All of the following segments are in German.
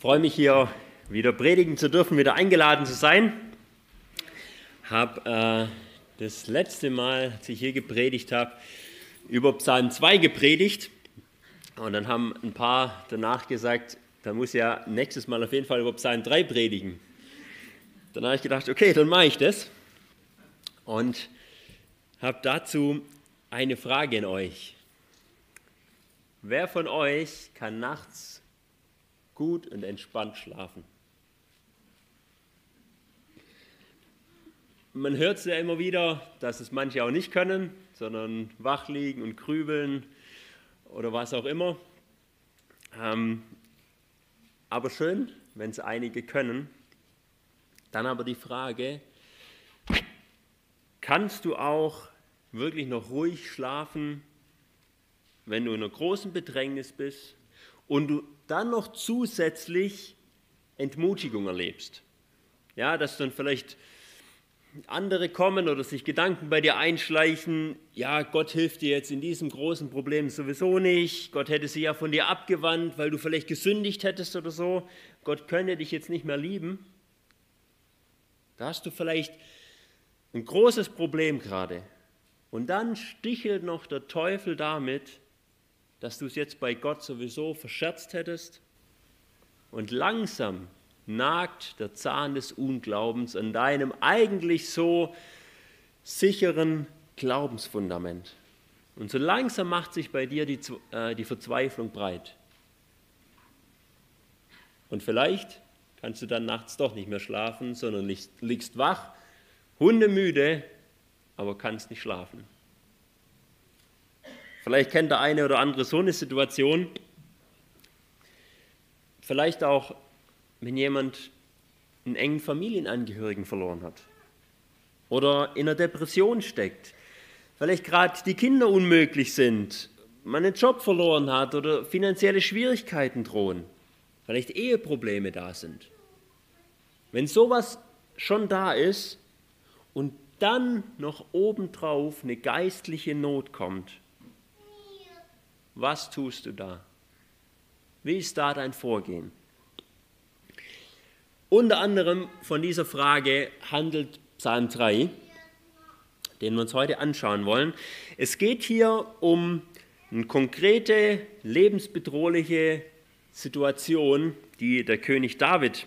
freue mich hier wieder predigen zu dürfen, wieder eingeladen zu sein. Habe äh, das letzte Mal, als ich hier gepredigt habe, über Psalm 2 gepredigt. Und dann haben ein paar danach gesagt, da muss ja nächstes Mal auf jeden Fall über Psalm 3 predigen. Dann habe ich gedacht, okay, dann mache ich das. Und habe dazu eine Frage an euch. Wer von euch kann nachts gut und entspannt schlafen. Man hört es ja immer wieder, dass es manche auch nicht können, sondern wach liegen und grübeln oder was auch immer. Ähm, aber schön, wenn es einige können. Dann aber die Frage, kannst du auch wirklich noch ruhig schlafen, wenn du in einer großen Bedrängnis bist und du dann noch zusätzlich Entmutigung erlebst. Ja, dass dann vielleicht andere kommen oder sich Gedanken bei dir einschleichen, ja, Gott hilft dir jetzt in diesem großen Problem sowieso nicht, Gott hätte sie ja von dir abgewandt, weil du vielleicht gesündigt hättest oder so, Gott könne dich jetzt nicht mehr lieben. Da hast du vielleicht ein großes Problem gerade. Und dann stichelt noch der Teufel damit, dass du es jetzt bei Gott sowieso verscherzt hättest. Und langsam nagt der Zahn des Unglaubens an deinem eigentlich so sicheren Glaubensfundament. Und so langsam macht sich bei dir die, äh, die Verzweiflung breit. Und vielleicht kannst du dann nachts doch nicht mehr schlafen, sondern liegst, liegst wach, hundemüde, aber kannst nicht schlafen. Vielleicht kennt der eine oder andere so eine Situation. Vielleicht auch, wenn jemand einen engen Familienangehörigen verloren hat oder in einer Depression steckt. Vielleicht gerade die Kinder unmöglich sind, man einen Job verloren hat oder finanzielle Schwierigkeiten drohen. Vielleicht Eheprobleme da sind. Wenn sowas schon da ist und dann noch obendrauf eine geistliche Not kommt, was tust du da? Wie ist da dein Vorgehen? Unter anderem von dieser Frage handelt Psalm 3, den wir uns heute anschauen wollen. Es geht hier um eine konkrete, lebensbedrohliche Situation, die der König David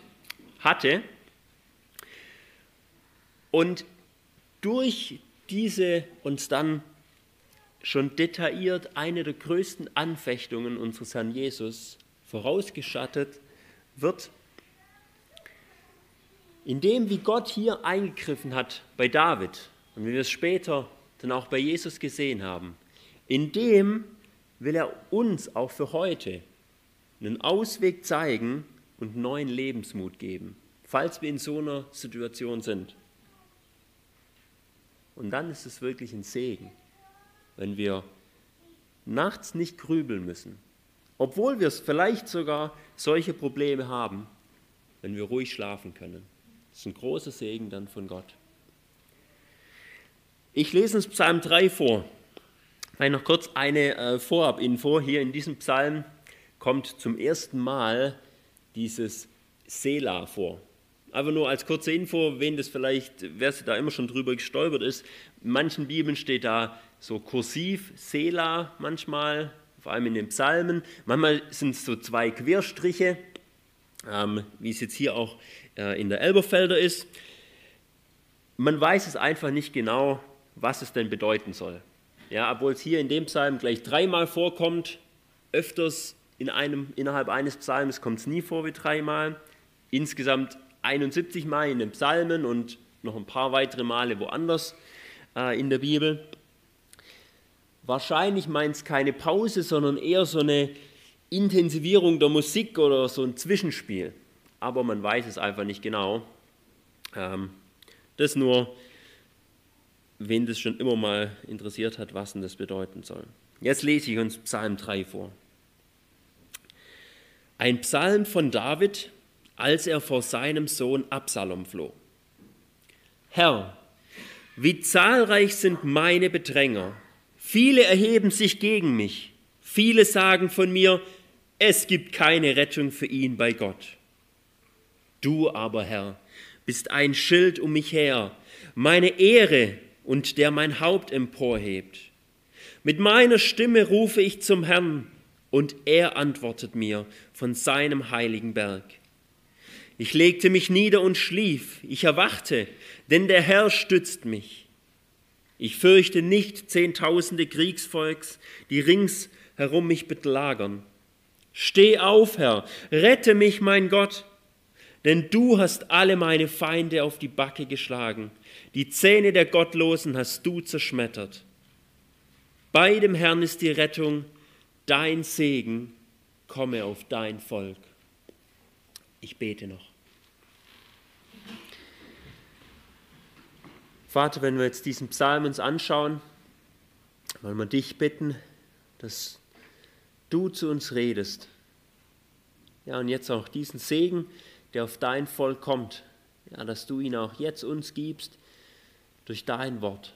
hatte. Und durch diese uns dann schon detailliert eine der größten Anfechtungen unseres Herrn Jesus vorausgeschattet wird, in dem, wie Gott hier eingegriffen hat bei David und wie wir es später dann auch bei Jesus gesehen haben, in dem will er uns auch für heute einen Ausweg zeigen und neuen Lebensmut geben, falls wir in so einer Situation sind. Und dann ist es wirklich ein Segen wenn wir nachts nicht grübeln müssen, obwohl wir vielleicht sogar solche Probleme haben, wenn wir ruhig schlafen können. Das ist ein großer Segen dann von Gott. Ich lese uns Psalm 3 vor. Vielleicht noch kurz eine äh, Vorab-Info. Hier in diesem Psalm kommt zum ersten Mal dieses Sela vor. Einfach nur als kurze Info, wen das vielleicht, wer da immer schon drüber gestolpert ist. In manchen Bibeln steht da so kursiv, Sela manchmal, vor allem in den Psalmen. Manchmal sind es so zwei Querstriche, ähm, wie es jetzt hier auch äh, in der Elberfelder ist. Man weiß es einfach nicht genau, was es denn bedeuten soll. Ja, obwohl es hier in dem Psalm gleich dreimal vorkommt, öfters in einem, innerhalb eines Psalms kommt es nie vor wie dreimal. Insgesamt 71 Mal in den Psalmen und noch ein paar weitere Male woanders äh, in der Bibel. Wahrscheinlich meint es keine Pause, sondern eher so eine Intensivierung der Musik oder so ein Zwischenspiel. Aber man weiß es einfach nicht genau. Ähm, das nur, wen das schon immer mal interessiert hat, was denn das bedeuten soll. Jetzt lese ich uns Psalm 3 vor. Ein Psalm von David, als er vor seinem Sohn Absalom floh. Herr, wie zahlreich sind meine Bedränger Viele erheben sich gegen mich. Viele sagen von mir, es gibt keine Rettung für ihn bei Gott. Du aber, Herr, bist ein Schild um mich her, meine Ehre und der mein Haupt emporhebt. Mit meiner Stimme rufe ich zum Herrn, und er antwortet mir von seinem heiligen Berg. Ich legte mich nieder und schlief, ich erwachte, denn der Herr stützt mich. Ich fürchte nicht Zehntausende Kriegsvolks, die ringsherum mich belagern. Steh auf, Herr, rette mich, mein Gott, denn du hast alle meine Feinde auf die Backe geschlagen, die Zähne der Gottlosen hast du zerschmettert. Bei dem Herrn ist die Rettung, dein Segen komme auf dein Volk. Ich bete noch. Vater, wenn wir jetzt diesen Psalm uns anschauen, wollen wir dich bitten, dass du zu uns redest. Ja, und jetzt auch diesen Segen, der auf dein Volk kommt, ja, dass du ihn auch jetzt uns gibst durch dein Wort.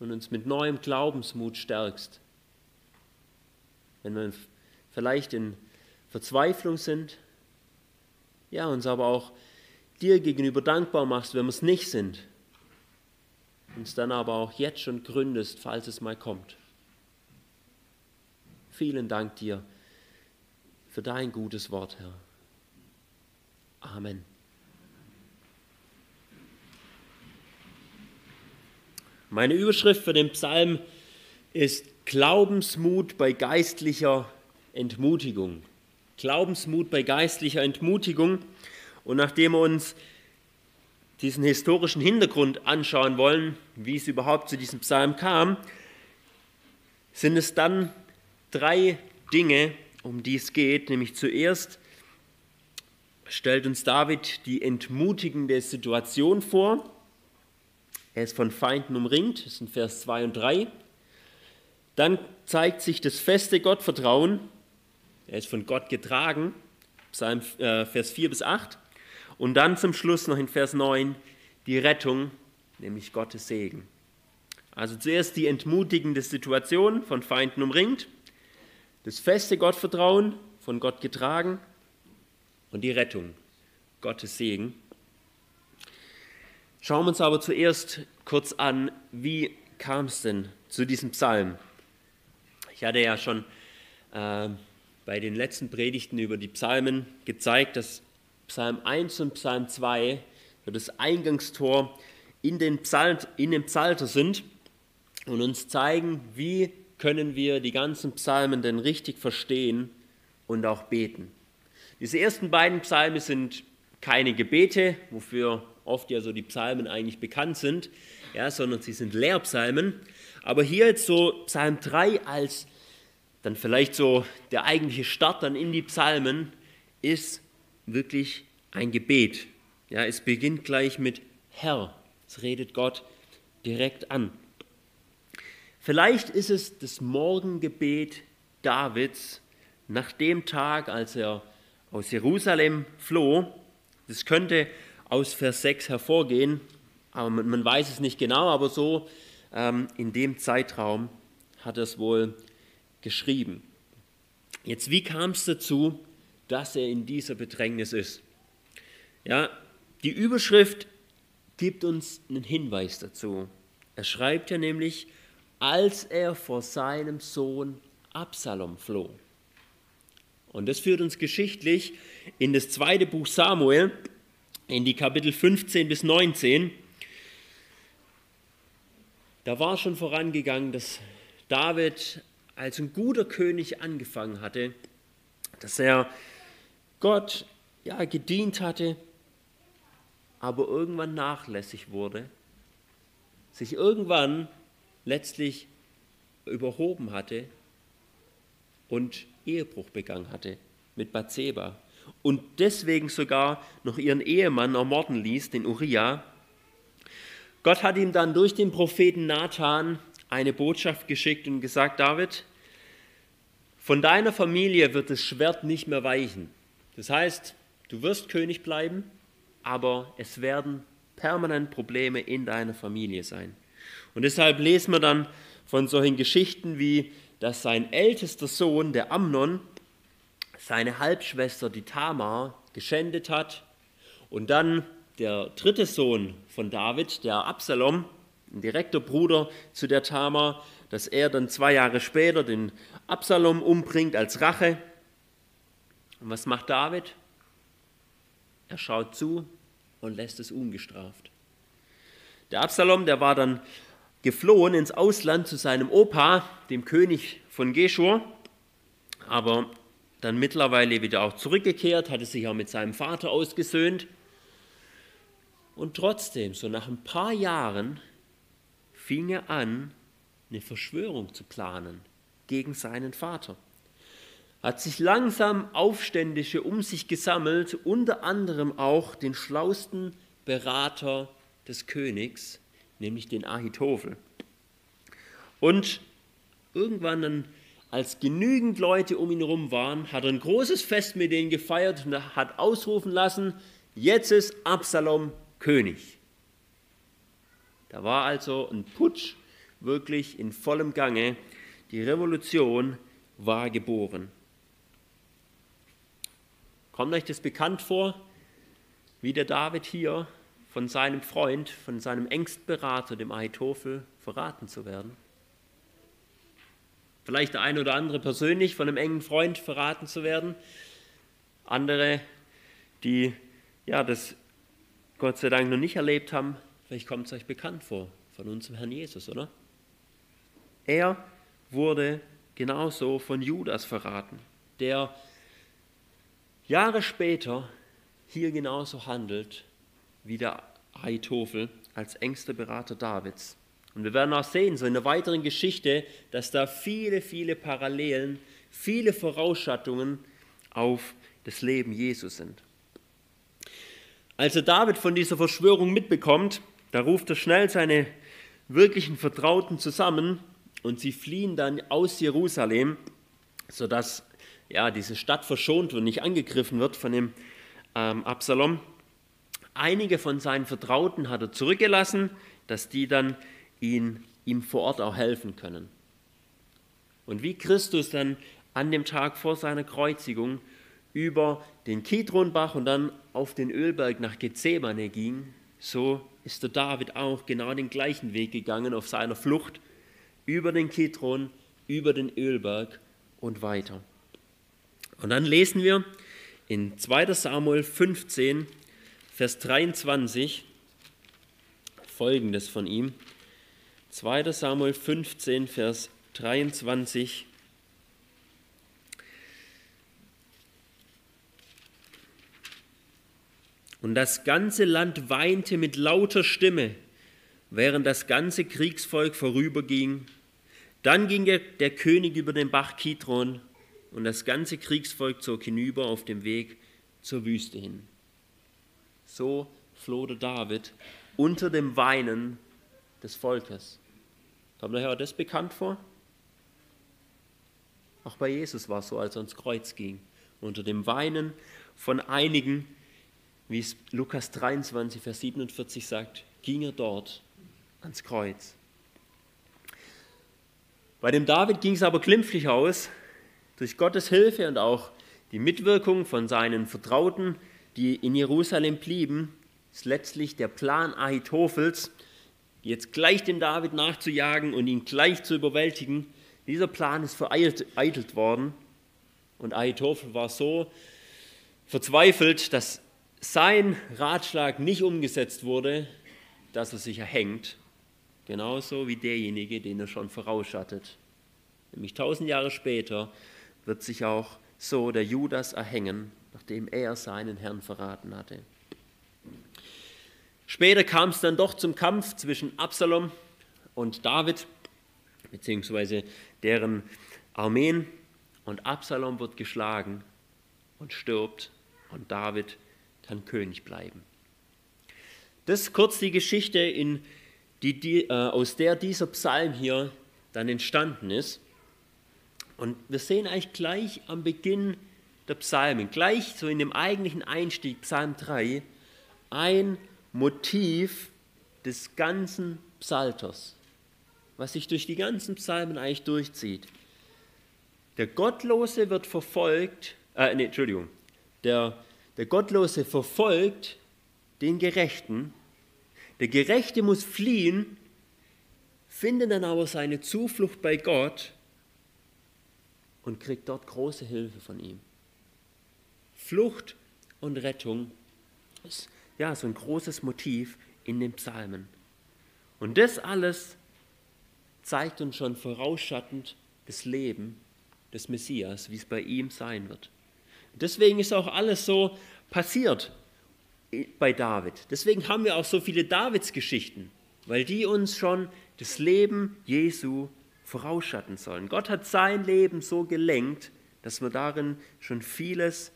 Und uns mit neuem Glaubensmut stärkst. Wenn wir vielleicht in Verzweiflung sind, ja, uns aber auch dir gegenüber dankbar machst, wenn wir es nicht sind. Uns dann aber auch jetzt schon gründest, falls es mal kommt. Vielen Dank dir für dein gutes Wort, Herr. Amen. Meine Überschrift für den Psalm ist Glaubensmut bei geistlicher Entmutigung. Glaubensmut bei geistlicher Entmutigung. Und nachdem wir uns diesen historischen Hintergrund anschauen wollen, wie es überhaupt zu diesem Psalm kam, sind es dann drei Dinge, um die es geht. Nämlich zuerst stellt uns David die entmutigende Situation vor. Er ist von Feinden umringt, das sind Vers 2 und 3. Dann zeigt sich das feste Gottvertrauen. Er ist von Gott getragen, Psalm, äh, Vers 4 bis 8. Und dann zum Schluss noch in Vers 9 die Rettung, nämlich Gottes Segen. Also zuerst die entmutigende Situation von Feinden umringt, das feste Gottvertrauen, von Gott getragen und die Rettung, Gottes Segen. Schauen wir uns aber zuerst kurz an, wie kam es denn zu diesem Psalm? Ich hatte ja schon äh, bei den letzten Predigten über die Psalmen gezeigt, dass Psalm 1 und Psalm 2 das Eingangstor in den, Psalt, in den Psalter sind und uns zeigen, wie können wir die ganzen Psalmen denn richtig verstehen und auch beten. Diese ersten beiden Psalme sind keine Gebete, wofür oft ja so die Psalmen eigentlich bekannt sind, ja, sondern sie sind Lehrpsalmen. Aber hier jetzt so Psalm 3 als dann vielleicht so der eigentliche Start dann in die Psalmen ist wirklich ein Gebet. Ja, es beginnt gleich mit Herr. Es redet Gott direkt an. Vielleicht ist es das Morgengebet Davids nach dem Tag, als er aus Jerusalem floh. Das könnte aus Vers 6 hervorgehen, aber man weiß es nicht genau, aber so ähm, in dem Zeitraum hat er es wohl geschrieben. Jetzt, wie kam es dazu, dass er in dieser Bedrängnis ist. Ja, die Überschrift gibt uns einen Hinweis dazu. Er schreibt ja nämlich, als er vor seinem Sohn Absalom floh. Und das führt uns geschichtlich in das zweite Buch Samuel, in die Kapitel 15 bis 19. Da war schon vorangegangen, dass David als ein guter König angefangen hatte, dass er Gott ja gedient hatte, aber irgendwann nachlässig wurde, sich irgendwann letztlich überhoben hatte und Ehebruch begangen hatte mit Bathseba und deswegen sogar noch ihren Ehemann ermorden ließ, den Uriah. Gott hat ihm dann durch den Propheten Nathan eine Botschaft geschickt und gesagt, David, von deiner Familie wird das Schwert nicht mehr weichen. Das heißt, du wirst König bleiben, aber es werden permanent Probleme in deiner Familie sein. Und deshalb lesen wir dann von solchen Geschichten wie, dass sein ältester Sohn, der Amnon, seine Halbschwester, die Tamar, geschändet hat und dann der dritte Sohn von David, der Absalom, ein direkter Bruder zu der Tamar, dass er dann zwei Jahre später den Absalom umbringt als Rache. Und was macht David? Er schaut zu und lässt es ungestraft. Der Absalom, der war dann geflohen ins Ausland zu seinem Opa, dem König von Geschur, aber dann mittlerweile wieder auch zurückgekehrt, hatte sich auch mit seinem Vater ausgesöhnt. Und trotzdem, so nach ein paar Jahren, fing er an, eine Verschwörung zu planen gegen seinen Vater. Hat sich langsam Aufständische um sich gesammelt, unter anderem auch den schlausten Berater des Königs, nämlich den Ahitophel. Und irgendwann dann, als genügend Leute um ihn herum waren, hat er ein großes Fest mit denen gefeiert und hat ausrufen lassen, jetzt ist Absalom König. Da war also ein Putsch wirklich in vollem Gange. Die Revolution war geboren. Kommt euch das bekannt vor, wie der David hier von seinem Freund, von seinem Ängstberater, dem Ahitophel, verraten zu werden? Vielleicht der eine oder andere persönlich von einem engen Freund verraten zu werden. Andere, die ja das Gott sei Dank noch nicht erlebt haben, Vielleicht kommt es euch bekannt vor von unserem Herrn Jesus, oder? Er wurde genauso von Judas verraten, der Jahre später hier genauso handelt wie der Ahitophel als engster Berater Davids. Und wir werden auch sehen, so in der weiteren Geschichte, dass da viele, viele Parallelen, viele Vorausschattungen auf das Leben Jesus sind. Als David von dieser Verschwörung mitbekommt, da ruft er schnell seine wirklichen Vertrauten zusammen und sie fliehen dann aus Jerusalem, sodass ja, diese Stadt verschont und nicht angegriffen wird von dem ähm, Absalom. Einige von seinen Vertrauten hat er zurückgelassen, dass die dann ihn, ihm vor Ort auch helfen können. Und wie Christus dann an dem Tag vor seiner Kreuzigung über den Kidronbach und dann auf den Ölberg nach Gethsemane ging, so ist der David auch genau den gleichen Weg gegangen auf seiner Flucht über den Kidron, über den Ölberg und weiter. Und dann lesen wir in 2 Samuel 15, Vers 23 folgendes von ihm. 2 Samuel 15, Vers 23. Und das ganze Land weinte mit lauter Stimme, während das ganze Kriegsvolk vorüberging. Dann ging der, König über den Bach Kidron und das ganze Kriegsvolk zog hinüber auf dem Weg zur Wüste hin. So floh der David unter dem Weinen des Volkes. Kommt euch auch das bekannt vor? Auch bei Jesus war es so, als er ans Kreuz ging. Unter dem Weinen von einigen, wie es Lukas 23, Vers 47 sagt, ging er dort ans Kreuz. Bei dem David ging es aber glimpflich aus. Durch Gottes Hilfe und auch die Mitwirkung von seinen Vertrauten, die in Jerusalem blieben, ist letztlich der Plan Ahitophels, jetzt gleich dem David nachzujagen und ihn gleich zu überwältigen. Dieser Plan ist vereitelt worden und Ahitophel war so verzweifelt, dass sein Ratschlag nicht umgesetzt wurde, dass er sich erhängt, genauso wie derjenige, den er schon vorausschattet. Nämlich tausend Jahre später wird sich auch so der Judas erhängen, nachdem er seinen Herrn verraten hatte. Später kam es dann doch zum Kampf zwischen Absalom und David, beziehungsweise deren Armeen. Und Absalom wird geschlagen und stirbt und David kann König bleiben. Das ist kurz die Geschichte, in die, die, äh, aus der dieser Psalm hier dann entstanden ist. Und wir sehen eigentlich gleich am Beginn der Psalmen, gleich so in dem eigentlichen Einstieg, Psalm 3, ein Motiv des ganzen Psalters, was sich durch die ganzen Psalmen eigentlich durchzieht. Der Gottlose wird verfolgt äh, nee, Entschuldigung, der, der Gottlose verfolgt den Gerechten, der Gerechte muss fliehen, findet dann aber seine Zuflucht bei Gott und kriegt dort große Hilfe von ihm. Flucht und Rettung ist ja so ein großes Motiv in den Psalmen. Und das alles zeigt uns schon vorausschattend das Leben des Messias, wie es bei ihm sein wird. Deswegen ist auch alles so passiert bei David. Deswegen haben wir auch so viele Davids-Geschichten, weil die uns schon das Leben Jesu vorausschatten sollen. Gott hat sein Leben so gelenkt, dass wir darin schon vieles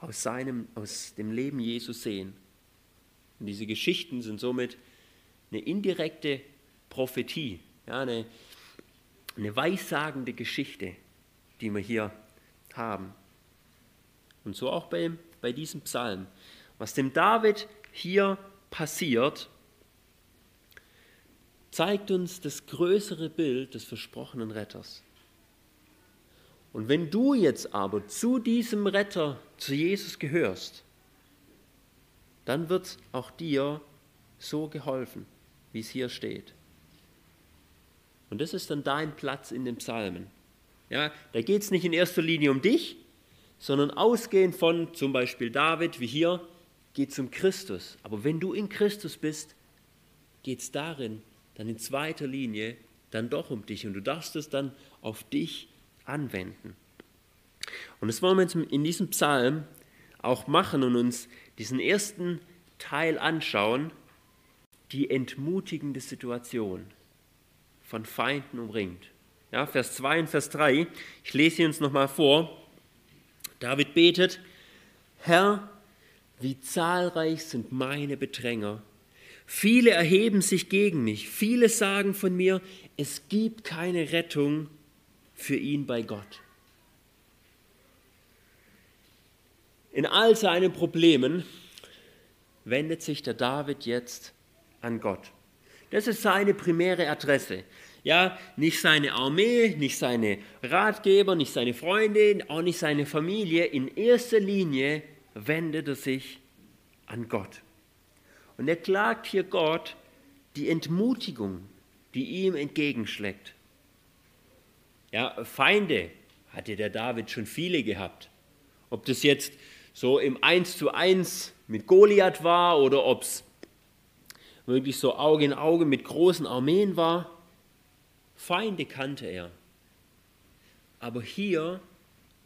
aus, seinem, aus dem Leben Jesu sehen. Und diese Geschichten sind somit eine indirekte Prophetie, ja, eine, eine weissagende Geschichte, die wir hier haben. Und so auch bei, bei diesem Psalm. Was dem David hier passiert, zeigt uns das größere Bild des versprochenen Retters. Und wenn du jetzt aber zu diesem Retter, zu Jesus gehörst, dann wird auch dir so geholfen, wie es hier steht. Und das ist dann dein Platz in den Psalmen. Ja, da geht es nicht in erster Linie um dich, sondern ausgehend von zum Beispiel David, wie hier, geht es um Christus. Aber wenn du in Christus bist, geht es darin dann in zweiter Linie dann doch um dich und du darfst es dann auf dich anwenden. Und das wollen wir jetzt in diesem Psalm auch machen und uns diesen ersten Teil anschauen, die entmutigende Situation von Feinden umringt. Ja, Vers 2 und Vers 3, ich lese sie uns nochmal vor. David betet, Herr, wie zahlreich sind meine Bedränger Viele erheben sich gegen mich. Viele sagen von mir, es gibt keine Rettung für ihn bei Gott. In all seinen Problemen wendet sich der David jetzt an Gott. Das ist seine primäre Adresse. Ja, nicht seine Armee, nicht seine Ratgeber, nicht seine Freunde, auch nicht seine Familie. In erster Linie wendet er sich an Gott. Und er klagt hier Gott die Entmutigung, die ihm entgegenschlägt. Ja, Feinde hatte der David schon viele gehabt. Ob das jetzt so im Eins zu eins mit Goliath war oder ob es wirklich so Auge in Auge mit großen Armeen war. Feinde kannte er. Aber hier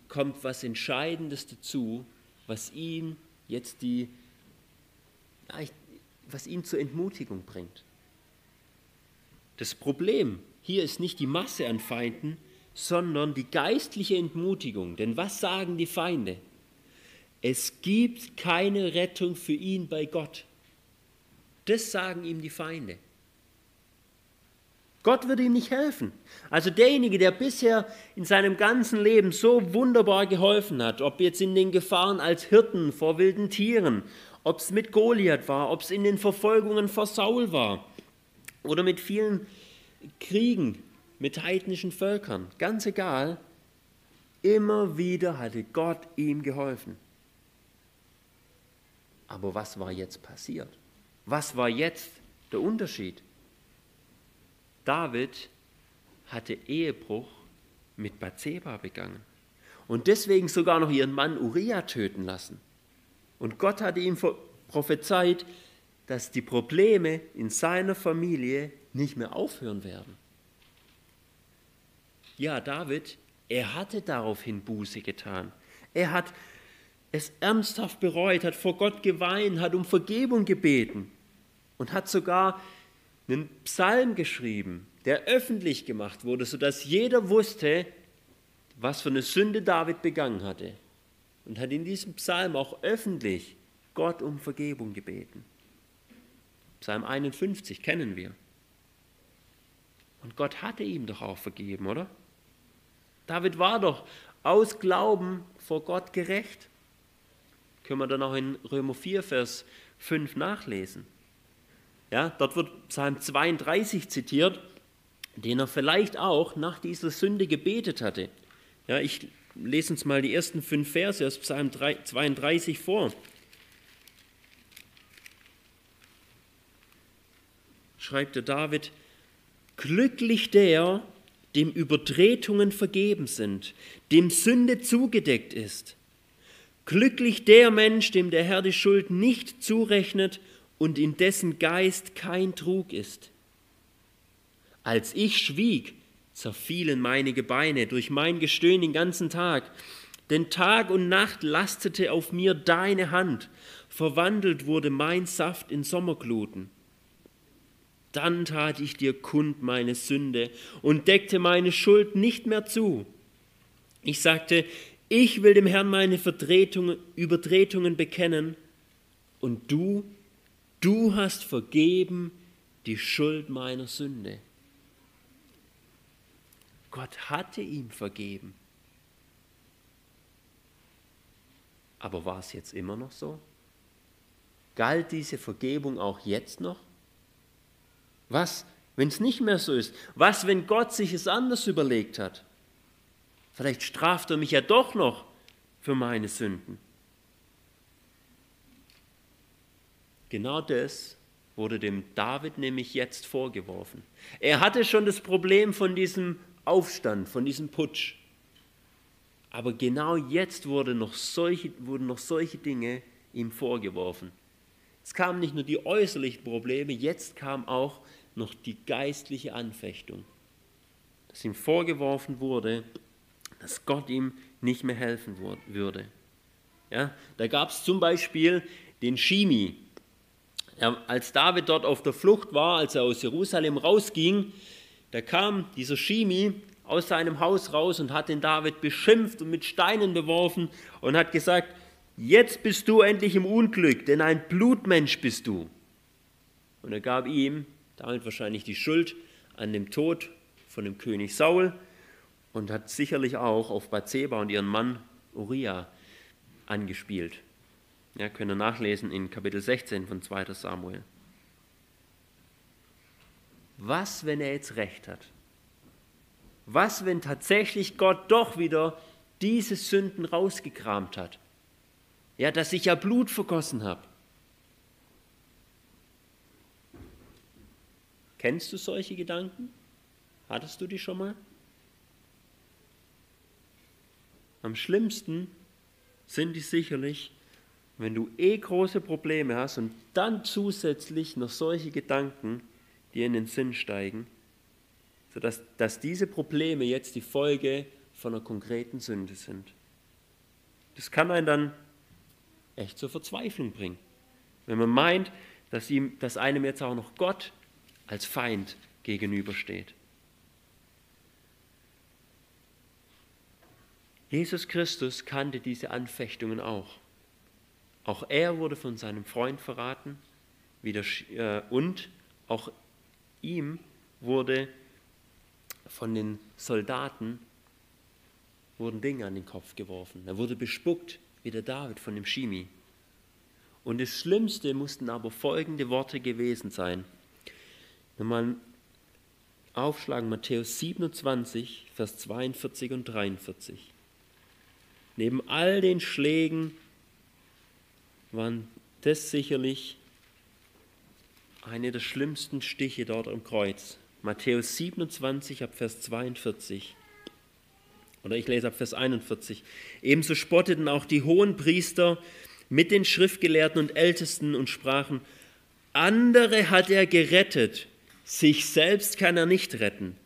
kommt was Entscheidendes dazu, was ihm jetzt die, was ihn zur Entmutigung bringt. Das Problem hier ist nicht die Masse an Feinden, sondern die geistliche Entmutigung. Denn was sagen die Feinde? Es gibt keine Rettung für ihn bei Gott. Das sagen ihm die Feinde. Gott würde ihm nicht helfen. Also derjenige, der bisher in seinem ganzen Leben so wunderbar geholfen hat, ob jetzt in den Gefahren als Hirten vor wilden Tieren ob es mit Goliath war, ob es in den Verfolgungen vor Saul war oder mit vielen Kriegen mit heidnischen Völkern, ganz egal, immer wieder hatte Gott ihm geholfen. Aber was war jetzt passiert? Was war jetzt der Unterschied? David hatte Ehebruch mit Bathseba begangen und deswegen sogar noch ihren Mann Uriah töten lassen. Und Gott hatte ihm prophezeit, dass die Probleme in seiner Familie nicht mehr aufhören werden. Ja, David, er hatte daraufhin Buße getan. Er hat es ernsthaft bereut, hat vor Gott geweint, hat um Vergebung gebeten und hat sogar einen Psalm geschrieben, der öffentlich gemacht wurde, sodass jeder wusste, was für eine Sünde David begangen hatte und hat in diesem Psalm auch öffentlich Gott um Vergebung gebeten. Psalm 51 kennen wir. Und Gott hatte ihm doch auch vergeben, oder? David war doch aus Glauben vor Gott gerecht. Können wir dann auch in Römer 4, Vers 5 nachlesen. Ja, dort wird Psalm 32 zitiert, den er vielleicht auch nach dieser Sünde gebetet hatte. Ja, ich lese uns mal die ersten fünf Verse aus Psalm 32 vor. Schreibt der David, glücklich der, dem Übertretungen vergeben sind, dem Sünde zugedeckt ist. Glücklich der Mensch, dem der Herr die Schuld nicht zurechnet und in dessen Geist kein Trug ist. Als ich schwieg, zerfielen meine Gebeine durch mein Gestöhn den ganzen Tag. Denn Tag und Nacht lastete auf mir deine Hand, verwandelt wurde mein Saft in Sommergluten. Dann tat ich dir kund meine Sünde und deckte meine Schuld nicht mehr zu. Ich sagte, ich will dem Herrn meine Übertretungen bekennen und du, du hast vergeben die Schuld meiner Sünde. Gott hatte ihm vergeben. Aber war es jetzt immer noch so? Galt diese Vergebung auch jetzt noch? Was, wenn es nicht mehr so ist? Was, wenn Gott sich es anders überlegt hat? Vielleicht straft er mich ja doch noch für meine Sünden. Genau das wurde dem David nämlich jetzt vorgeworfen. Er hatte schon das Problem von diesem Aufstand, von diesem Putsch. Aber genau jetzt wurde noch solche, wurden noch solche Dinge ihm vorgeworfen. Es kamen nicht nur die äußerlichen Probleme, jetzt kam auch noch die geistliche Anfechtung. Dass ihm vorgeworfen wurde, dass Gott ihm nicht mehr helfen würde. Ja, da gab es zum Beispiel den Shimi. Ja, als David dort auf der Flucht war, als er aus Jerusalem rausging, da kam dieser Shimi aus seinem Haus raus und hat den David beschimpft und mit Steinen beworfen und hat gesagt, jetzt bist du endlich im Unglück, denn ein Blutmensch bist du. Und er gab ihm damit wahrscheinlich die Schuld an dem Tod von dem König Saul und hat sicherlich auch auf Bathseba und ihren Mann Uriah angespielt. Ja, könnt ihr nachlesen in Kapitel 16 von 2. Samuel. Was, wenn er jetzt recht hat? Was, wenn tatsächlich Gott doch wieder diese Sünden rausgekramt hat? Ja, dass ich ja Blut vergossen habe. Kennst du solche Gedanken? Hattest du die schon mal? Am schlimmsten sind die sicherlich, wenn du eh große Probleme hast und dann zusätzlich noch solche Gedanken dir in den Sinn steigen, sodass dass diese Probleme jetzt die Folge von einer konkreten Sünde sind. Das kann einen dann echt zur Verzweiflung bringen, wenn man meint, dass, ihm, dass einem jetzt auch noch Gott als Feind gegenübersteht. Jesus Christus kannte diese Anfechtungen auch. Auch er wurde von seinem Freund verraten äh, und auch ihm wurde von den Soldaten wurden Dinge an den Kopf geworfen. Er wurde bespuckt, wie der David von dem Shimi. Und das Schlimmste mussten aber folgende Worte gewesen sein. Man aufschlagen, Matthäus 27, Vers 42 und 43. Neben all den Schlägen waren das sicherlich eine der schlimmsten Stiche dort am Kreuz. Matthäus 27 ab Vers 42. Oder ich lese ab Vers 41. Ebenso spotteten auch die hohen Priester mit den Schriftgelehrten und Ältesten und sprachen, andere hat er gerettet, sich selbst kann er nicht retten.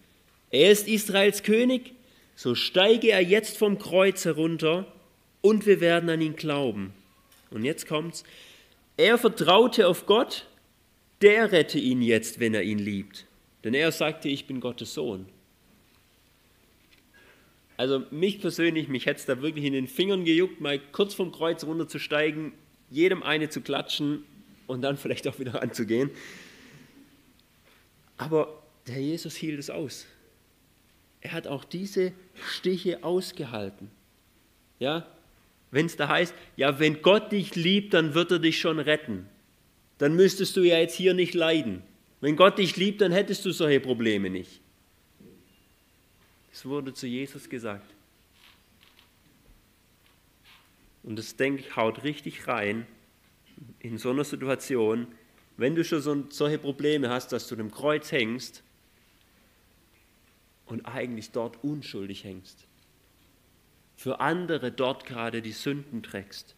Er ist Israels König, so steige er jetzt vom Kreuz herunter und wir werden an ihn glauben. Und jetzt kommt's. Er vertraute auf Gott der rette ihn jetzt, wenn er ihn liebt. Denn er sagte, ich bin Gottes Sohn. Also mich persönlich, mich hätte es da wirklich in den Fingern gejuckt, mal kurz vom Kreuz runterzusteigen, jedem eine zu klatschen und dann vielleicht auch wieder anzugehen. Aber der Jesus hielt es aus. Er hat auch diese Stiche ausgehalten. Ja, wenn es da heißt, ja, wenn Gott dich liebt, dann wird er dich schon retten dann müsstest du ja jetzt hier nicht leiden. Wenn Gott dich liebt, dann hättest du solche Probleme nicht. Es wurde zu Jesus gesagt. und das denke ich haut richtig rein, in so einer Situation, wenn du schon so, solche Probleme hast, dass du dem Kreuz hängst und eigentlich dort unschuldig hängst, für andere dort gerade die Sünden trägst,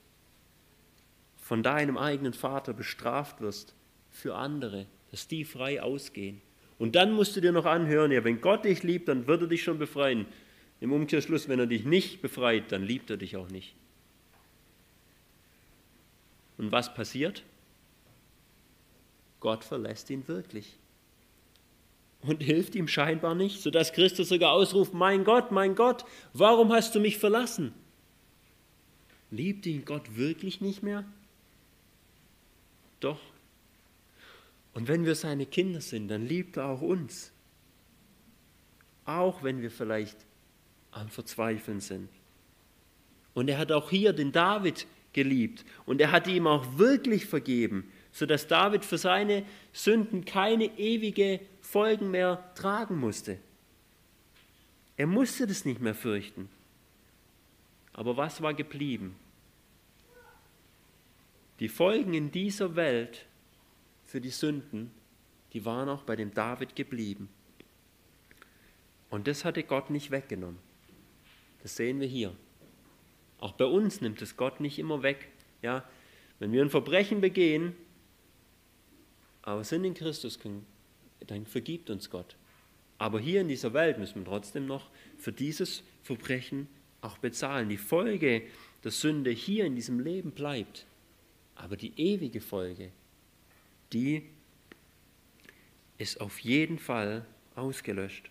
von deinem eigenen Vater bestraft wirst, für andere, dass die frei ausgehen. Und dann musst du dir noch anhören, ja, wenn Gott dich liebt, dann wird er dich schon befreien. Im Umkehrschluss, wenn er dich nicht befreit, dann liebt er dich auch nicht. Und was passiert? Gott verlässt ihn wirklich und hilft ihm scheinbar nicht, sodass Christus sogar ausruft, mein Gott, mein Gott, warum hast du mich verlassen? Liebt ihn Gott wirklich nicht mehr? Doch. Und wenn wir seine Kinder sind, dann liebt er auch uns. Auch wenn wir vielleicht am Verzweifeln sind. Und er hat auch hier den David geliebt und er hat ihm auch wirklich vergeben, sodass David für seine Sünden keine ewige Folgen mehr tragen musste. Er musste das nicht mehr fürchten. Aber was war geblieben? Die Folgen in dieser Welt für die Sünden, die waren auch bei dem David geblieben. Und das hatte Gott nicht weggenommen. Das sehen wir hier. Auch bei uns nimmt es Gott nicht immer weg. Ja, wenn wir ein Verbrechen begehen, aber sind in Christus, dann vergibt uns Gott. Aber hier in dieser Welt müssen wir trotzdem noch für dieses Verbrechen auch bezahlen. Die Folge der Sünde hier in diesem Leben bleibt. Aber die ewige Folge, die ist auf jeden Fall ausgelöscht.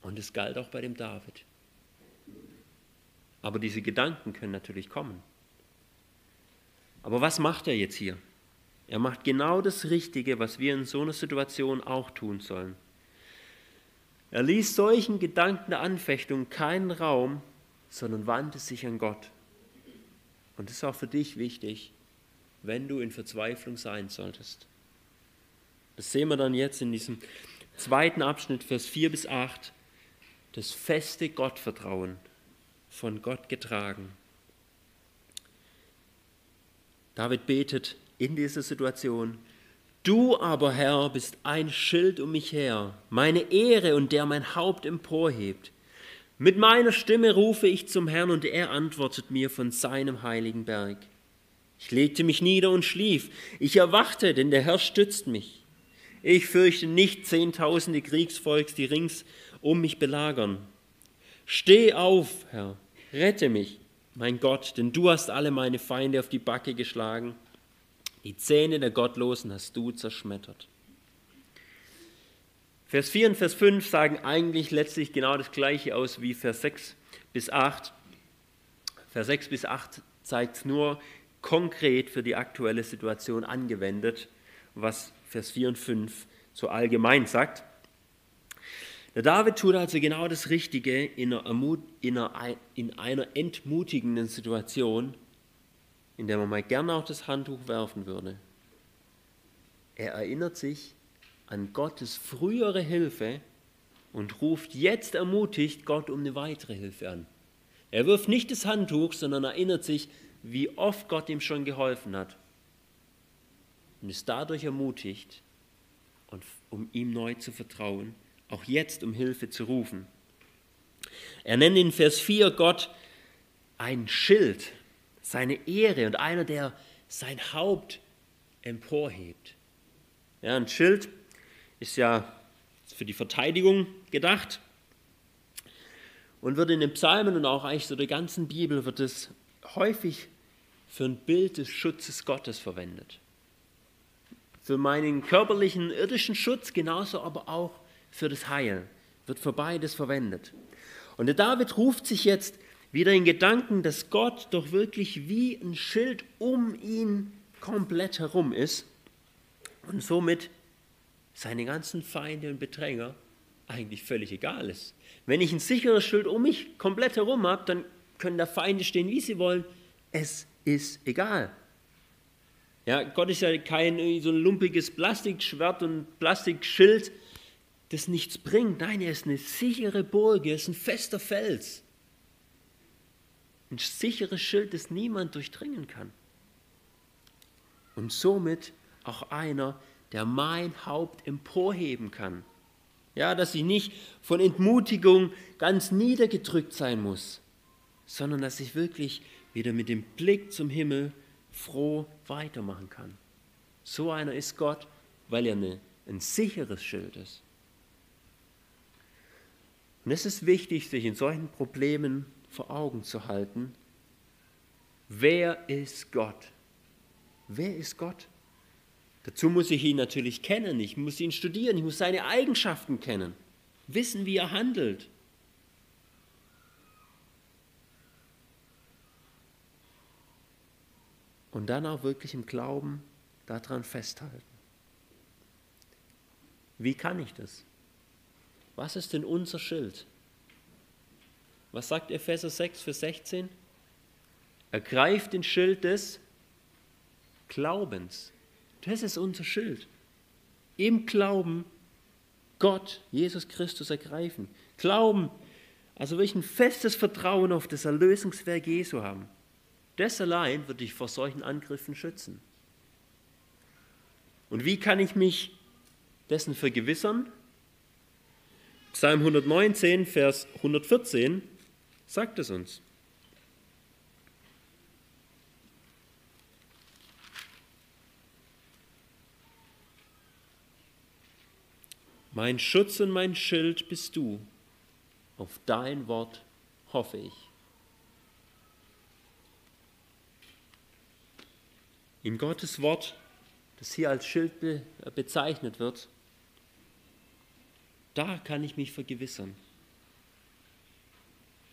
Und es galt auch bei dem David. Aber diese Gedanken können natürlich kommen. Aber was macht er jetzt hier? Er macht genau das Richtige, was wir in so einer Situation auch tun sollen. Er ließ solchen Gedanken der Anfechtung keinen Raum, sondern wandte sich an Gott. Und das ist auch für dich wichtig, wenn du in Verzweiflung sein solltest. Das sehen wir dann jetzt in diesem zweiten Abschnitt, Vers 4 bis 8, das feste Gottvertrauen von Gott getragen. David betet in dieser Situation, Du aber, Herr, bist ein Schild um mich her, meine Ehre und der mein Haupt emporhebt. Mit meiner Stimme rufe ich zum Herrn und er antwortet mir von seinem heiligen Berg. Ich legte mich nieder und schlief. Ich erwachte, denn der Herr stützt mich. Ich fürchte nicht zehntausende Kriegsvolks, die rings um mich belagern. Steh auf, Herr, Rette mich, mein Gott, denn du hast alle meine Feinde auf die Backe geschlagen. Die Zähne der Gottlosen hast du zerschmettert. Vers 4 und Vers 5 sagen eigentlich letztlich genau das gleiche aus wie Vers 6 bis 8. Vers 6 bis 8 zeigt nur konkret für die aktuelle Situation angewendet, was Vers 4 und 5 so allgemein sagt. Der David tut also genau das Richtige in einer, in einer, in einer entmutigenden Situation, in der man mal gerne auch das Handtuch werfen würde. Er erinnert sich an Gottes frühere Hilfe und ruft jetzt ermutigt Gott um eine weitere Hilfe an. Er wirft nicht das Handtuch, sondern erinnert sich, wie oft Gott ihm schon geholfen hat und ist dadurch ermutigt, und um ihm neu zu vertrauen auch jetzt um Hilfe zu rufen. Er nennt in Vers 4 Gott ein Schild, seine Ehre und einer, der sein Haupt emporhebt. Ja, ein Schild ist ja für die Verteidigung gedacht und wird in den Psalmen und auch eigentlich so der ganzen Bibel wird es häufig für ein Bild des Schutzes Gottes verwendet. Für meinen körperlichen irdischen Schutz genauso aber auch für das Heil, wird für beides verwendet. Und der David ruft sich jetzt wieder in Gedanken, dass Gott doch wirklich wie ein Schild um ihn komplett herum ist und somit seine ganzen Feinde und Bedränger eigentlich völlig egal ist. Wenn ich ein sicheres Schild um mich komplett herum habe, dann können da Feinde stehen, wie sie wollen. Es ist egal. Ja, Gott ist ja kein so ein lumpiges Plastikschwert und Plastikschild, das nichts bringt. Nein, er ist eine sichere Burg, er ist ein fester Fels. ein sicheres Schild, das niemand durchdringen kann. Und somit auch einer, der mein Haupt emporheben kann. Ja, dass ich nicht von Entmutigung ganz niedergedrückt sein muss, sondern dass ich wirklich wieder mit dem Blick zum Himmel froh weitermachen kann. So einer ist Gott, weil er eine, ein sicheres Schild ist. Und es ist wichtig, sich in solchen Problemen vor Augen zu halten, wer ist Gott? Wer ist Gott? Dazu muss ich ihn natürlich kennen, ich muss ihn studieren, ich muss seine Eigenschaften kennen, wissen, wie er handelt. Und dann auch wirklich im Glauben daran festhalten. Wie kann ich das? Was ist denn unser Schild? Was sagt Epheser 6, Vers 16? Ergreift den Schild des Glaubens. Das ist unser Schild. Im Glauben Gott, Jesus Christus ergreifen. Glauben, also wirklich ein festes Vertrauen auf das Erlösungswerk Jesu haben. Das allein wird dich vor solchen Angriffen schützen. Und wie kann ich mich dessen vergewissern? Psalm 119, Vers 114 sagt es uns. Mein Schutz und mein Schild bist du. Auf dein Wort hoffe ich. In Gottes Wort, das hier als Schild bezeichnet wird, da kann ich mich vergewissern.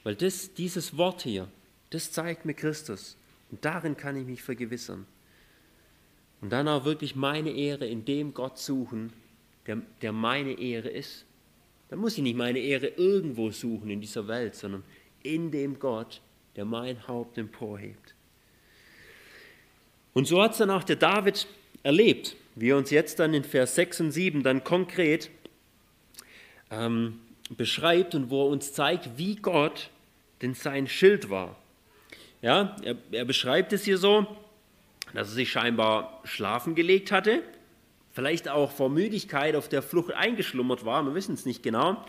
Weil das, dieses Wort hier, das zeigt mir Christus. Und darin kann ich mich vergewissern. Und dann auch wirklich meine Ehre in dem Gott suchen, der, der meine Ehre ist, dann muss ich nicht meine Ehre irgendwo suchen in dieser Welt, sondern in dem Gott, der mein Haupt emporhebt. Und so hat es dann auch der David erlebt, wie er uns jetzt dann in Vers 6 und 7 dann konkret ähm, beschreibt und wo er uns zeigt, wie Gott denn sein Schild war. Ja, er, er beschreibt es hier so, dass er sich scheinbar schlafen gelegt hatte vielleicht auch vor Müdigkeit auf der Flucht eingeschlummert war, wir wissen es nicht genau.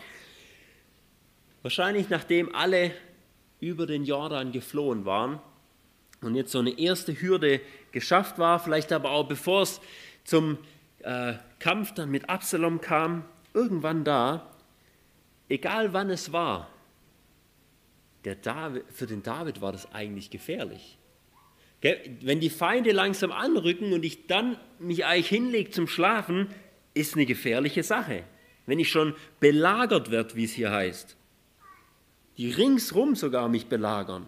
Wahrscheinlich nachdem alle über den Jordan geflohen waren und jetzt so eine erste Hürde geschafft war, vielleicht aber auch bevor es zum äh, Kampf dann mit Absalom kam, irgendwann da, egal wann es war, David, für den David war das eigentlich gefährlich. Wenn die Feinde langsam anrücken und ich dann mich eigentlich hinlege zum Schlafen, ist eine gefährliche Sache. Wenn ich schon belagert werde, wie es hier heißt. Die ringsrum sogar mich belagern.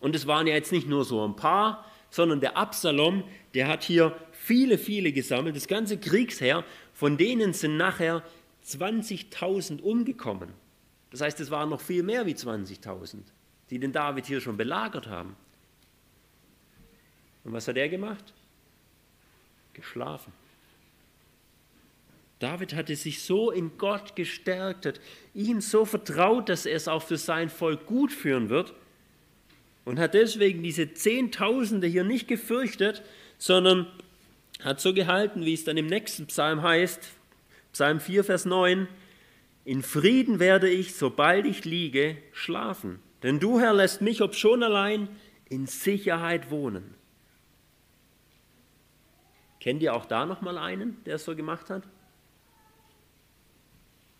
Und es waren ja jetzt nicht nur so ein paar, sondern der Absalom, der hat hier viele, viele gesammelt, das ganze Kriegsheer, von denen sind nachher 20.000 umgekommen. Das heißt, es waren noch viel mehr wie 20.000, die den David hier schon belagert haben. Und was hat er gemacht? Geschlafen. David hatte sich so in Gott gestärkt, hat ihm so vertraut, dass er es auch für sein Volk gut führen wird und hat deswegen diese Zehntausende hier nicht gefürchtet, sondern hat so gehalten, wie es dann im nächsten Psalm heißt, Psalm 4, Vers 9, in Frieden werde ich, sobald ich liege, schlafen. Denn du, Herr, lässt mich, ob schon allein, in Sicherheit wohnen. Kennt ihr auch da nochmal einen, der es so gemacht hat?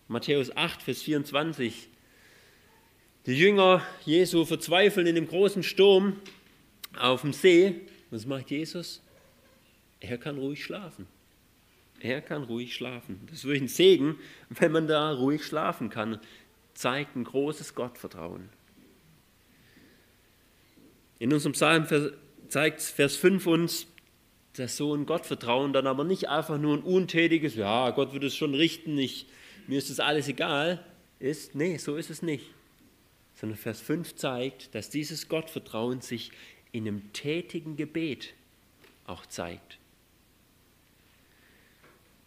Matthäus 8, Vers 24. Die Jünger Jesu verzweifeln in dem großen Sturm auf dem See. Was macht Jesus? Er kann ruhig schlafen. Er kann ruhig schlafen. Das ist wirklich ein Segen, wenn man da ruhig schlafen kann. Zeigt ein großes Gottvertrauen. In unserem Psalm zeigt Vers 5 uns, dass so ein Gottvertrauen dann aber nicht einfach nur ein untätiges, ja, Gott wird es schon richten, ich, mir ist das alles egal, ist. Nee, so ist es nicht. Sondern Vers 5 zeigt, dass dieses Gottvertrauen sich in einem tätigen Gebet auch zeigt.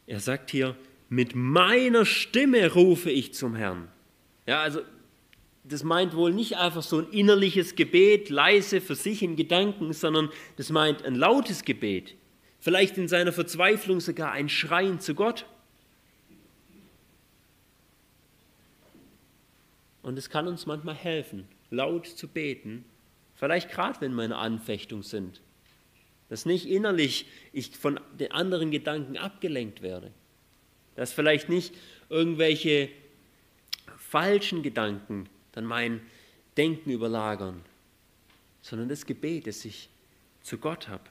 Er sagt hier, mit meiner Stimme rufe ich zum Herrn. Ja, also das meint wohl nicht einfach so ein innerliches Gebet, leise für sich in Gedanken, sondern das meint ein lautes Gebet. Vielleicht in seiner Verzweiflung sogar ein Schreien zu Gott. Und es kann uns manchmal helfen, laut zu beten, vielleicht gerade wenn wir in Anfechtung sind, dass nicht innerlich ich von den anderen Gedanken abgelenkt werde, dass vielleicht nicht irgendwelche falschen Gedanken dann mein Denken überlagern, sondern das Gebet, das ich zu Gott habe.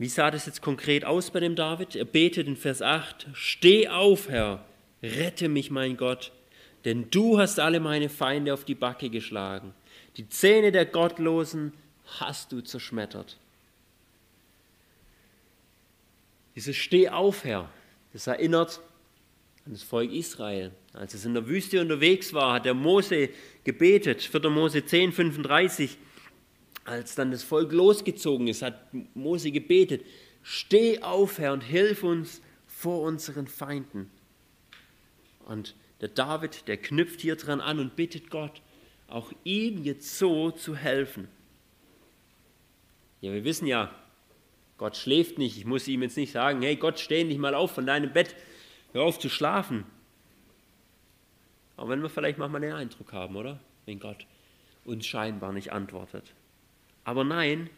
Wie sah das jetzt konkret aus bei dem David? Er betet in Vers 8, Steh auf, Herr, rette mich, mein Gott, denn du hast alle meine Feinde auf die Backe geschlagen. Die Zähne der Gottlosen hast du zerschmettert. Dieses Steh auf, Herr, das erinnert an das Volk Israel. Als es in der Wüste unterwegs war, hat der Mose gebetet, 4. Mose 10, 35 als dann das Volk losgezogen ist, hat Mose gebetet, steh auf, Herr, und hilf uns vor unseren Feinden. Und der David, der knüpft hier dran an und bittet Gott, auch ihm jetzt so zu helfen. Ja, wir wissen ja, Gott schläft nicht. Ich muss ihm jetzt nicht sagen, hey Gott, steh nicht mal auf von deinem Bett, hör auf zu schlafen. Aber wenn wir vielleicht manchmal den Eindruck haben, oder? Wenn Gott uns scheinbar nicht antwortet. Aber nein,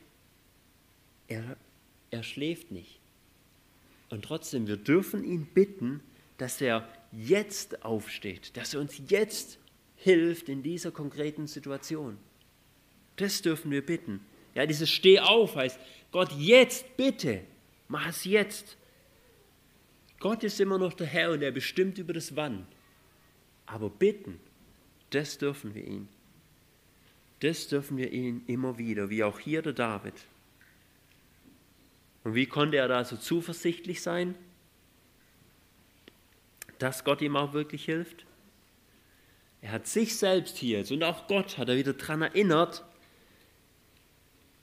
er, er schläft nicht. Und trotzdem, wir dürfen ihn bitten, dass er jetzt aufsteht, dass er uns jetzt hilft in dieser konkreten Situation. Das dürfen wir bitten. Ja, dieses Steh auf heißt, Gott, jetzt bitte, mach es jetzt. Gott ist immer noch der Herr und er bestimmt über das Wann. Aber bitten, das dürfen wir ihn. Das dürfen wir ihn immer wieder, wie auch hier der David. Und wie konnte er da so zuversichtlich sein, dass Gott ihm auch wirklich hilft? Er hat sich selbst hier und auch Gott hat er wieder daran erinnert,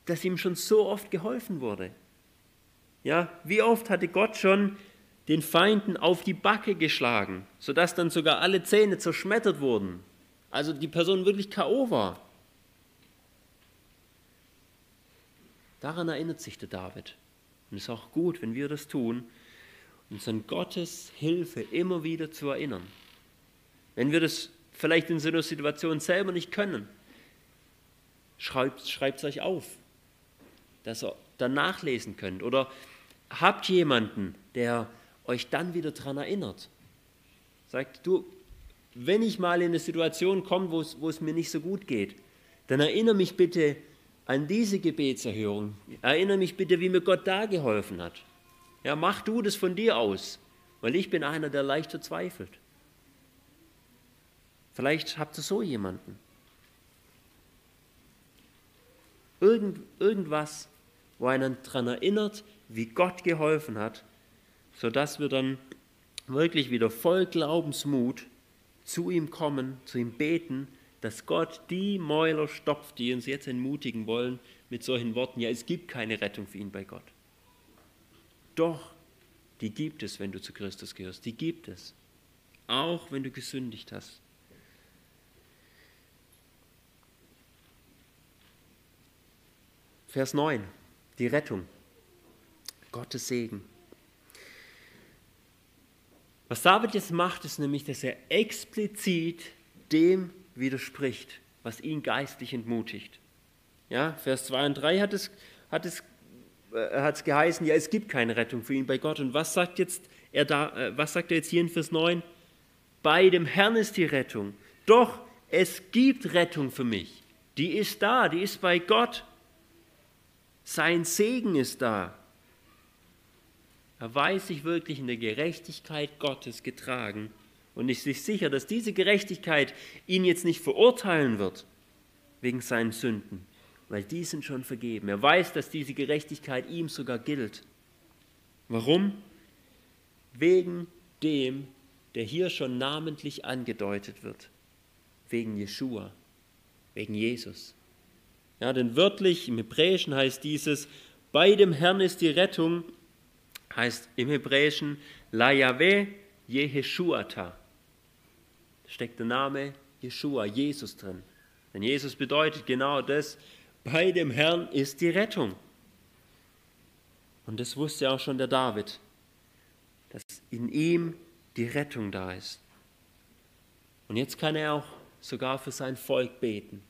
dass ihm schon so oft geholfen wurde. Ja, wie oft hatte Gott schon den Feinden auf die Backe geschlagen, sodass dann sogar alle Zähne zerschmettert wurden. Also die Person wirklich K.O. war. Daran erinnert sich der David. Und es ist auch gut, wenn wir das tun, uns an Gottes Hilfe immer wieder zu erinnern. Wenn wir das vielleicht in so einer Situation selber nicht können, schreibt es euch auf, dass ihr dann nachlesen könnt. Oder habt jemanden, der euch dann wieder daran erinnert. Sagt, du, wenn ich mal in eine Situation komme, wo es, mir nicht so gut geht, dann erinnere mich bitte an diese Gebetserhörung. Erinnere mich bitte, wie mir Gott da geholfen hat. Ja, mach du das von dir aus, weil ich bin einer, der leicht verzweifelt. Vielleicht habt ihr so jemanden. Irgend, irgendwas, wo einen daran erinnert, wie Gott geholfen hat, sodass wir dann wirklich wieder voll Glaubensmut zu ihm kommen, zu ihm beten dass Gott die Mäuler stopft, die uns jetzt entmutigen wollen mit solchen Worten, ja, es gibt keine Rettung für ihn bei Gott. Doch, die gibt es, wenn du zu Christus gehörst, die gibt es, auch wenn du gesündigt hast. Vers 9, die Rettung, Gottes Segen. Was David jetzt macht, ist nämlich, dass er explizit dem widerspricht, was ihn geistlich entmutigt. Ja, Vers 2 und 3 hat es, hat es, äh, hat es geheißen, ja, es gibt keine Rettung für ihn bei Gott. Und was sagt, jetzt er da, äh, was sagt er jetzt hier in Vers 9? Bei dem Herrn ist die Rettung. Doch es gibt Rettung für mich. Die ist da, die ist bei Gott. Sein Segen ist da. Er weiß sich wirklich in der Gerechtigkeit Gottes getragen und ist sich sicher, dass diese Gerechtigkeit ihn jetzt nicht verurteilen wird wegen seinen Sünden, weil die sind schon vergeben. Er weiß, dass diese Gerechtigkeit ihm sogar gilt. Warum? Wegen dem, der hier schon namentlich angedeutet wird, wegen Jeshua, wegen Jesus. Ja, denn wörtlich im Hebräischen heißt dieses, bei dem Herrn ist die Rettung, heißt im Hebräischen La Yahweh Jeheshuata. Steckt der Name Jeshua, Jesus drin. Denn Jesus bedeutet genau das, bei dem Herrn ist die Rettung. Und das wusste auch schon der David, dass in ihm die Rettung da ist. Und jetzt kann er auch sogar für sein Volk beten.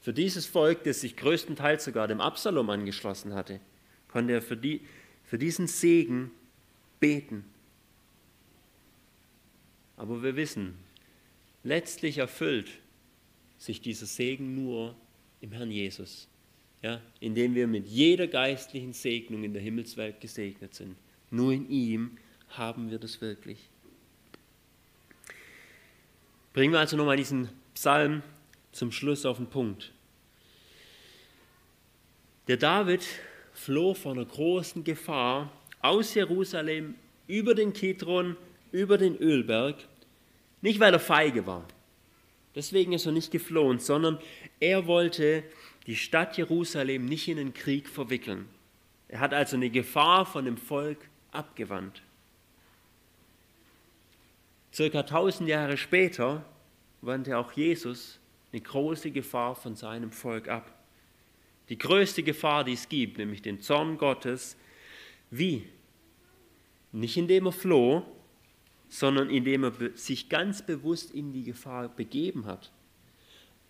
Für dieses Volk, das sich größtenteils sogar dem Absalom angeschlossen hatte, konnte er für, die, für diesen Segen beten. Aber wir wissen, letztlich erfüllt sich dieser Segen nur im Herrn Jesus, ja, indem wir mit jeder geistlichen Segnung in der Himmelswelt gesegnet sind. Nur in ihm haben wir das wirklich. Bringen wir also nochmal diesen Psalm zum Schluss auf den Punkt. Der David floh vor einer großen Gefahr aus Jerusalem über den Kidron, über den Ölberg, nicht weil er feige war. Deswegen ist er nicht geflohen, sondern er wollte die Stadt Jerusalem nicht in den Krieg verwickeln. Er hat also eine Gefahr von dem Volk abgewandt. Circa 1000 Jahre später wandte auch Jesus eine große Gefahr von seinem Volk ab. Die größte Gefahr, die es gibt, nämlich den Zorn Gottes. Wie? Nicht indem er floh, sondern indem er sich ganz bewusst in die Gefahr begeben hat.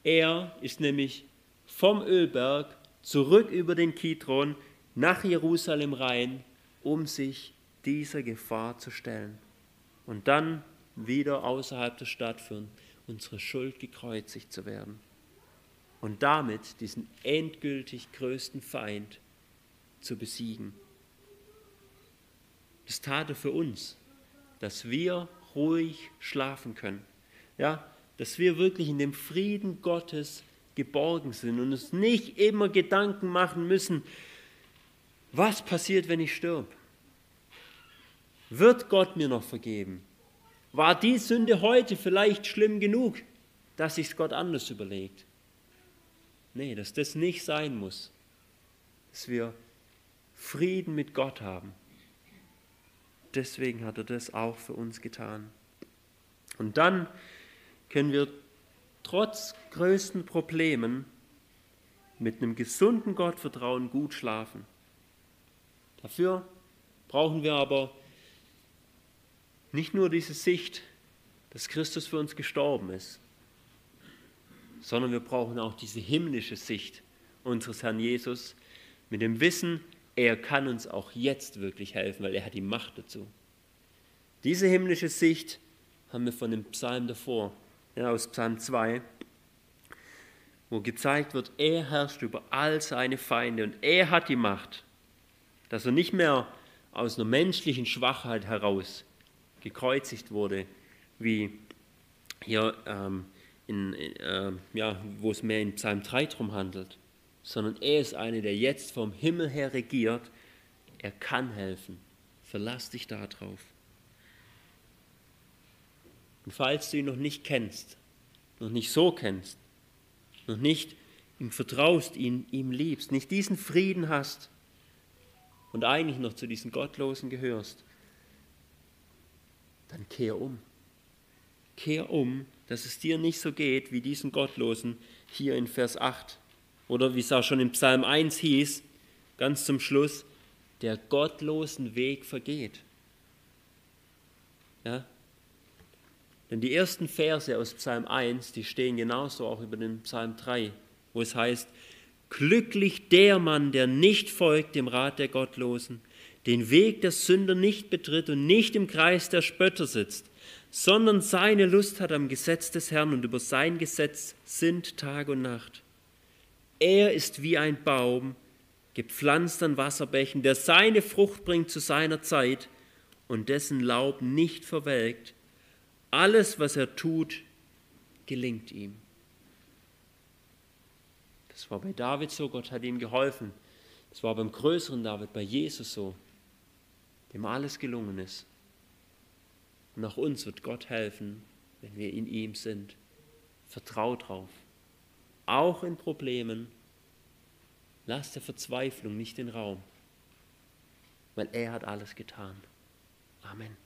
Er ist nämlich vom Ölberg zurück über den Kidron nach Jerusalem rein, um sich dieser Gefahr zu stellen. Und dann wieder außerhalb der Stadt für unsere Schuld gekreuzigt zu werden. Und damit diesen endgültig größten Feind zu besiegen. Das tat er für uns, dass wir ruhig schlafen können. Ja, dass wir wirklich in dem Frieden Gottes geborgen sind und uns nicht immer Gedanken machen müssen, was passiert, wenn ich stirb? Wird Gott mir noch vergeben? War die Sünde heute vielleicht schlimm genug, dass sich Gott anders überlegt? Nee, dass das nicht sein muss. Dass wir Frieden mit Gott haben. Deswegen hat er das auch für uns getan. Und dann können wir trotz größten Problemen mit einem gesunden Gottvertrauen gut schlafen. Dafür brauchen wir aber nicht nur diese Sicht, dass Christus für uns gestorben ist, sondern wir brauchen auch diese himmlische Sicht unseres Herrn Jesus mit dem Wissen, er kann uns auch jetzt wirklich helfen, weil er hat die Macht dazu. Diese himmlische Sicht haben wir von dem Psalm davor, ja, aus Psalm 2, wo gezeigt wird, er herrscht über all seine Feinde und er hat die Macht, dass er nicht mehr aus einer menschlichen Schwachheit heraus gekreuzigt wurde, wie hier ähm, in, äh, ja, wo es mehr in Psalm 3 drum handelt, sondern er ist einer, der jetzt vom Himmel her regiert. Er kann helfen. Verlass dich darauf. Und falls du ihn noch nicht kennst, noch nicht so kennst, noch nicht ihm vertraust, ihn ihm liebst, nicht diesen Frieden hast und eigentlich noch zu diesen Gottlosen gehörst, dann kehr um. Kehr um, dass es dir nicht so geht wie diesen Gottlosen hier in Vers 8. Oder wie es auch schon in Psalm 1 hieß, ganz zum Schluss, der gottlosen Weg vergeht. Ja? Denn die ersten Verse aus Psalm 1, die stehen genauso auch über den Psalm 3, wo es heißt, Glücklich der Mann, der nicht folgt dem Rat der Gottlosen, den Weg der Sünder nicht betritt und nicht im Kreis der Spötter sitzt, sondern seine Lust hat am Gesetz des Herrn und über sein Gesetz sind Tag und Nacht. Er ist wie ein Baum, gepflanzt an Wasserbächen, der seine Frucht bringt zu seiner Zeit und dessen Laub nicht verwelkt. Alles, was er tut, gelingt ihm. Das war bei David so, Gott hat ihm geholfen. Das war beim größeren David, bei Jesus so dem alles gelungen ist. Und auch uns wird Gott helfen, wenn wir in ihm sind. Vertrau drauf. Auch in Problemen. Lass der Verzweiflung nicht den Raum, weil er hat alles getan. Amen.